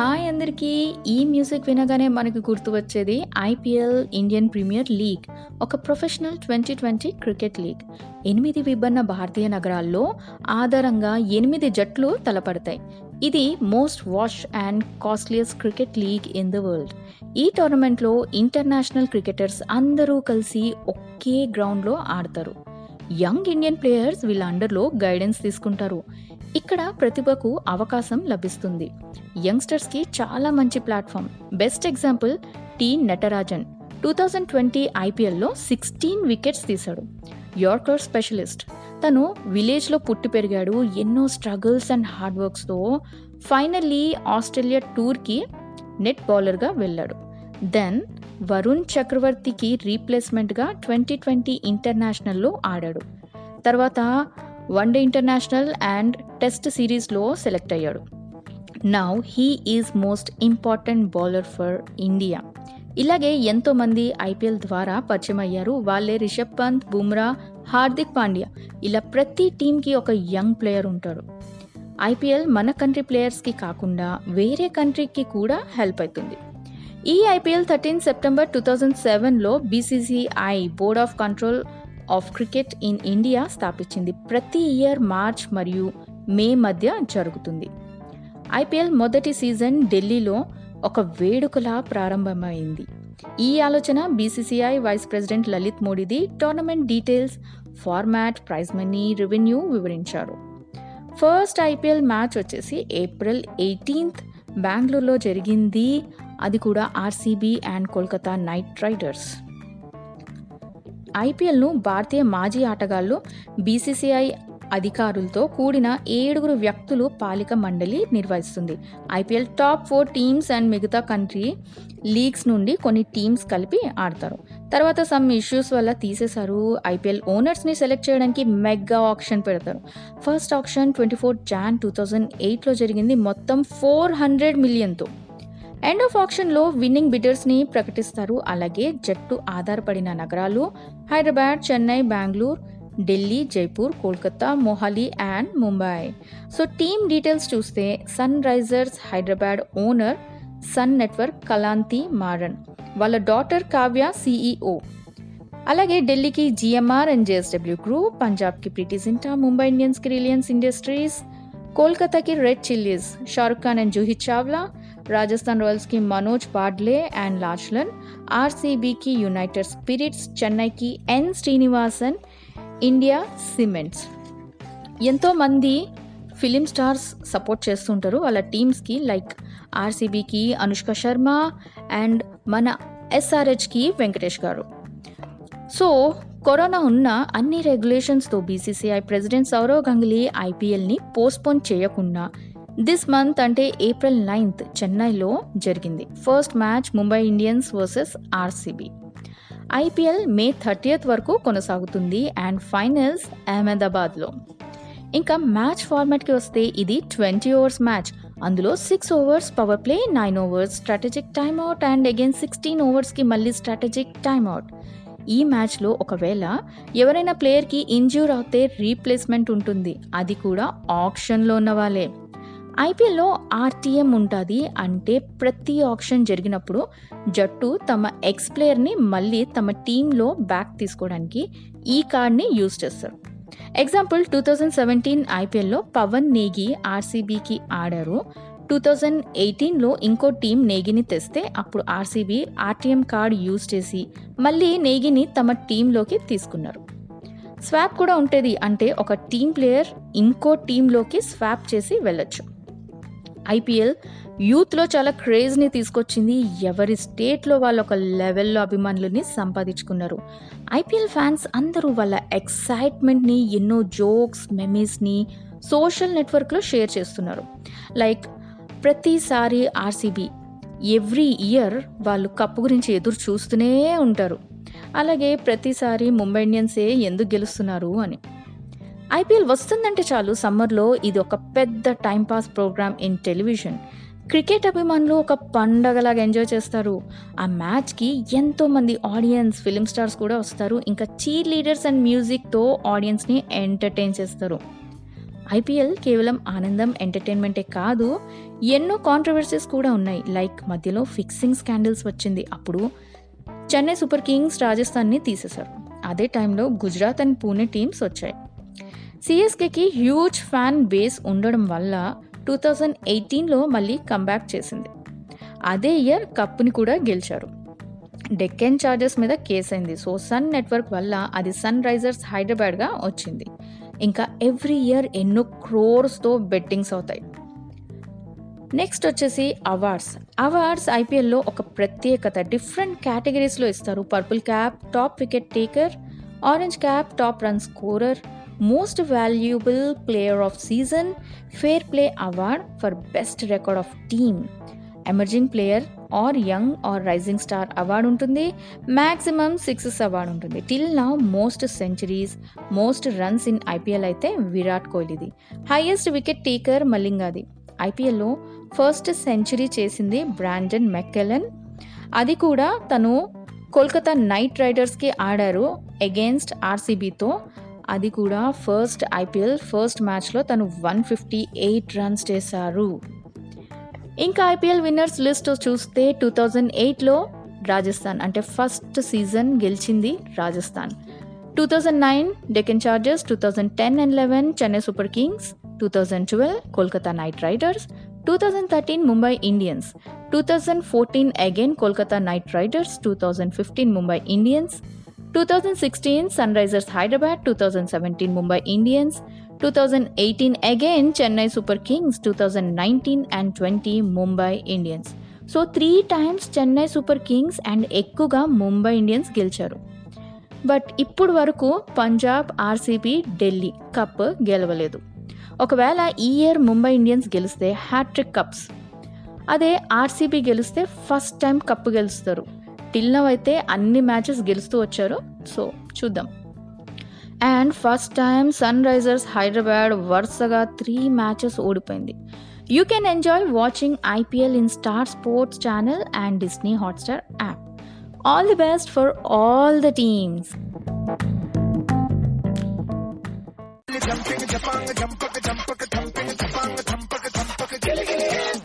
Hi అందరికీ! ఈ music వినగానే మనకు గుర్తు వచ్చేది ఐపీఎల్ ఇండియన్ ప్రీమియర్ లీగ్. ఒక ప్రొఫెషనల్ 2020 క్రికెట్ లీగ్. ఎనిమిది విభిన్న భారతీయ నగరాల్లో ఆధారంగా ఎనిమిది జట్లు తలపడతాయి. ఇది most watched and costliest cricket league in the world. ఈ టోర్నమెంట్‌లో ఇంటర్నేషనల్ క్రికెటర్స్ అందరూ కలిసి ఒకే గ్రౌండ్‌లో ఆడతారు. యంగ్ ఇండియన్ ప్లేయర్స్ వీళ్ళ అండర్‌లో గైడెన్స్ తీసుకుంటారు. ఇక్కడ ప్రతిభకు అవకాశం లభిస్తుంది. యంగ్‌స్టర్స్‌కి చాలా మంచి platform. Best example T Natarajan. 2020 ఐపీఎల్‌లో 16 వికెట్స్ తీశాడు. Yorker specialist. తను విలేజ్‌లో పుట్టి పెరిగాడు. ఎన్నో స్ట్రగుల్స్ అండ్ హార్డ్ వర్క్స్‌తో ఫైనల్లీ ఆస్ట్రేలియా టూర్‌కి నెట్ బౌలర్‌గా వెళ్ళాడు. దెన్ వరుణ్ చక్రవర్తికి రీప్లేస్‌మెంట్‌గా 2020 ఇంటర్నేషనల్‌లో ఆడాడు. తర్వాత one day international and test సిరీస్‌లో సెలెక్ట్ అయ్యాడు. Now he is most important bowler for India. ఇలాగే ఎంతోమంది ఐపీఎల్ ద్వారా పరిచయం అయ్యారు. వాళ్ళే రిషబ్ పంత్, బుమ్రా, హార్దిక్ పాండ్యా ఇలా ప్రతి టీంకి ఒక యంగ్ ప్లేయర్ ఉంటాడు. ఐపీఎల్ మన కంట్రీ ప్లేయర్స్‌కి కాకుండా వేరే కంట్రీకి కూడా హెల్ప్ అవుతుంది. ఈ IPL 13 September 2007లో BCCI board of control of cricket in India స్థాపించింది. ప్రతి ఇయర్ మార్చ్ మరియు మే మధ్య జరుగుతుంది. ఐపీఎల్ మొదటి సీజన్ ఢిల్లీలో ఒక వేడుకలా ప్రారంభమైంది. ఈ ఆలోచన BCCI vice president Lalit మోడీది. Tournament details, format, prize money, revenue వివరించారు. ఫస్ట్ ఐపీఎల్ మ్యాచ్ వచ్చేసి ఏప్రిల్ 18థ్ బెంగళూరులో జరిగింది. అది కూడా RCB and Kolkata Knight Riders. ఐపీఎల్‌ను భారతీయ మాజీ ఆటగాళ్ళు, బీసీసీఐ అధికారులతో కూడిన ఏడుగురు వ్యక్తులు పాలిక మండలి నిర్వహిస్తుంది. IPL top four teams and మిగతా కంట్రీ లీగ్స్ నుండి కొన్ని టీమ్స్ కలిపి ఆడతారు. తర్వాత సమ్ ఇష్యూస్ వల్ల తీసేశారు. ఐపీఎల్ ఓనర్స్‌ని సెలెక్ట్ చేయడానికి మెగా ఆక్షన్ పెడతారు. ఫస్ట్ ఆక్షన్ 24 జాన్ 2008లో జరిగింది. మొత్తం 400 మిలియన్‌తో. ఎండ్ ఆఫ్ ఆక్షన్‌లో విన్నింగ్ బిడ్డర్స్‌ని ప్రకటిస్తారు. అలాగే జట్టు ఆధారపడిన నగరాలు Hyderabad, Chennai, Bengaluru, Delhi, Jaipur, Kolkata, Mohali and Mumbai. So team details చూస్తే Sunrisers Hyderabad owner Sun Network Kalanithi Maran. వాళ్ళ డాటర్ కావ్య సీఈఓ. అలాగే ఢిల్లీకి జీఎంఆర్ అండ్ జేఎస్డబ్ల్యూ గ్రూప్, పంజాబ్‌కి ప్రీతి జింటా, ముంబై ఇండియన్స్‌కి Reliance Industries, కోల్కతాకి Red chillies, Shahrukh Khan and Juhi Chawla, Rajasthan రాయల్స్‌కి Manoj Badale and Lachlan, ఆర్సీబీకి United Spirits, చెన్నైకి N Srinivasan, India Cements. ఎంతోమంది film stars support చేస్తుంటారు వాళ్ళ టీమ్స్‌కి లైక్ ఆర్సీబీకి అనుష్క శర్మ అండ్ మన ఎస్ఆర్హెచ్‌కి వెంకటేష్ గారు. సో కరోనా ఉన్న అన్ని రెగ్యులేషన్స్‌తో బీసీసీఐ ప్రెసిడెంట్ సౌరవ్ గంగులీ ఐపీఎల్‌ని పోస్ట్‌పోన్ చేయకుండా దిస్ మంత్ అంటే ఏప్రిల్ నైన్త్ చెన్నైలో జరిగింది. First match Mumbai Indians versus RCB. IPL May 30థ్ వరకు కొనసాగుతుంది అండ్ ఫైనల్స్ అహ్మదాబాద్‌లో. ఇంకా మ్యాచ్ ఫార్మాట్‌కి వస్తే ఇది 20 ఓవర్స్ మ్యాచ్. అందులో six overs power play, nine overs strategic timeout and again 16 ఓవర్స్‌కి మళ్ళీ స్ట్రాటజిక్ టైమ్అవుట్ ఈ మ్యాచ్‌లో ఒకవేళ ఎవరైనా ప్లేయర్‌కి ఇంజ్యూర్ అవుతే రీప్లేస్‌మెంట్ ఉంటుంది. అది కూడా ఆక్షన్‌లో ఉన్న వాళ్ళే. ఐపీఎల్‌లో ఆర్టీఎం ఉంటుంది అంటే ప్రతి ఆప్షన్ జరిగినప్పుడు జట్టు తమ ఎక్స్ ప్లేయర్‌ని మళ్ళీ తమ టీంలో బ్యాక్ తీసుకోవడానికి ఈ కార్డ్‌ని యూజ్ చేస్తారు. ఎగ్జాంపుల్ 2017 ఐపీఎల్‌లో పవన్ నేగి ఆర్సీబీకి ఆడారు. 2018లో ఇంకో టీం నేగిని తెస్తే అప్పుడు ఆర్సీబీ ఆర్టీఎం కార్డ్ యూజ్ చేసి మళ్ళీ నేగిని తమ టీంలోకి తీసుకున్నారు. స్వాప్ కూడా ఉంటుంది అంటే ఒక టీం ప్లేయర్ ఇంకో టీంలోకి స్వాప్ చేసి వెళ్ళొచ్చు. ఐపీఎల్ యూత్‌లో చాలా క్రేజ్‌ని తీసుకొచ్చింది. ఎవరి స్టేట్‌లో వాళ్ళు ఒక లెవెల్‌లో అభిమానులని సంపాదించుకున్నారు. ఐపీఎల్ ఫ్యాన్స్ అందరూ వాళ్ళ ఎక్సైట్‌మెంట్‌ని ఎన్నో జోక్స్, మెమీస్‌ని సోషల్ నెట్వర్క్‌లో షేర్ చేస్తున్నారు. లైక్ ప్రతిసారి ఆర్సీబీ ఎవ్రీ ఇయర్ వాళ్ళు కప్పు గురించి ఎదురు చూస్తూనే ఉంటారు. అలాగే ప్రతిసారి ముంబై ఇండియన్సే ఎందుకు గెలుస్తున్నారు అని. ఐపీఎల్ వస్తుందంటే చాలు సమ్మర్‌లో ఇది ఒక పెద్ద timepass program in television. Cricket అభిమానులు ఒక పండగలాగా ఎంజాయ్ చేస్తారు. ఆ మ్యాచ్‌కి ఎంతోమంది ఆడియన్స్, ఫిలిం స్టార్స్ కూడా వస్తారు. ఇంకా చీర్ లీడర్స్ అండ్ మ్యూజిక్‌తో ఆడియన్స్‌ని ఎంటర్‌టైన్ చేస్తారు. ఐపీఎల్ కేవలం ఆనందం ఎంటర్టైన్మెంటే కాదు ఎన్నో కాంట్రవర్సీస్ కూడా ఉన్నాయి లైక్ మధ్యలో ఫిక్సింగ్ స్కాండల్స్ వచ్చింది అప్పుడు చెన్నై సూపర్ కింగ్స్ రాజస్థాన్ని తీసేశారు అదే టైంలో గుజరాత్ అండ్ పూణే టీమ్స్ వచ్చాయి సిఎస్కేకి హ్యూజ్ ఫ్యాన్ బేస్ ఉండడం వల్ల టూ థౌజండ్ ఎయిటీన్లో మళ్ళీ కంబ్యాక్ చేసింది. అదే ఇయర్ కప్ని కూడా గెలిచారు. డెక్కన్ చార్జెస్ మీద కేసు అయింది. సో సన్ నెట్వర్క్ వల్ల అది సన్ రైజర్స్ హైదరాబాద్గా వచ్చింది. ఇంకా ఎవ్రీ ఇయర్ ఎన్నో క్రోర్స్తో బెట్టింగ్స్ అవుతాయి. నెక్స్ట్ వచ్చేసి అవార్డ్స్ అవార్డ్స్ ఐపీఎల్లో ఒక ప్రత్యేకత. డిఫరెంట్ కేటగిరీస్లో ఇస్తారు. Purple cap top wicket taker orange cap top run scorer most valuable player of season fair play award for best record of team emerging player or young or rising star award ఉంటుంది. Maximum sixes award ఉంటుంది. Till now most centuries most runs in IPL అయితే విరాట్ కోహ్లీది. Highest wicket taker మలింగాది ఐపీఎల్లో first century చేసింది Brandon McCullum అది కూడా తను కోల్కతా నైట్ రైడర్స్కి ఆడారు అగేన్స్ట్ ఆర్సీబీతో అది కూడా ఫస్ట్ ఐపీఎల్ ఫస్ట్ మ్యాచ్లో తను వన్ ఫిఫ్టీ ఎయిట్ రన్స్ చేశారు. ఇంకా ఐపీఎల్ విన్నర్స్ లిస్ట్ చూస్తే టూ థౌజండ్ ఎయిట్లో రాజస్థాన్ అంటే ఫస్ట్ సీజన్ గెలిచింది Rajasthan. Two thousand nine Deccan Chargers two thousand ten and eleven Chennai Super Kings two thousand twelve Kolkata Knight Riders two thousand thirteen Mumbai Indians two thousand fourteen again Kolkata Knight Riders two thousand fifteen Mumbai Indians two thousand sixteen Sunrisers Hyderabad two thousand seventeen Mumbai Indians two thousand eighteen again Chennai Super Kings two thousand nineteen and twenty Mumbai Indians so three times Chennai Super Kings and ఎక్కువగా Mumbai Indians గెలిచారు. But ఇప్పుడు వరకు Punjab RCB Delhi cup గెలవలేదు. ఒకవేళ ఈ year Mumbai Indians గెలిస్తే hat trick cups అదే RCB గెలిస్తే ఫస్ట్ టైం కప్ గెలుస్తారు. టిల్నవ్ అయితే అన్ని మ్యాచెస్ గెలుస్తూ వచ్చారు. సో చూద్దాం. And first time Sunrisers Hyderabad వరుసగా త్రీ మ్యాచెస్ ఓడిపోయింది. You can enjoy watching IPL in Star Sports channel and Disney Hotstar app. All the best for all the teams. Jumping japang, జంపక జంపక jumping japang,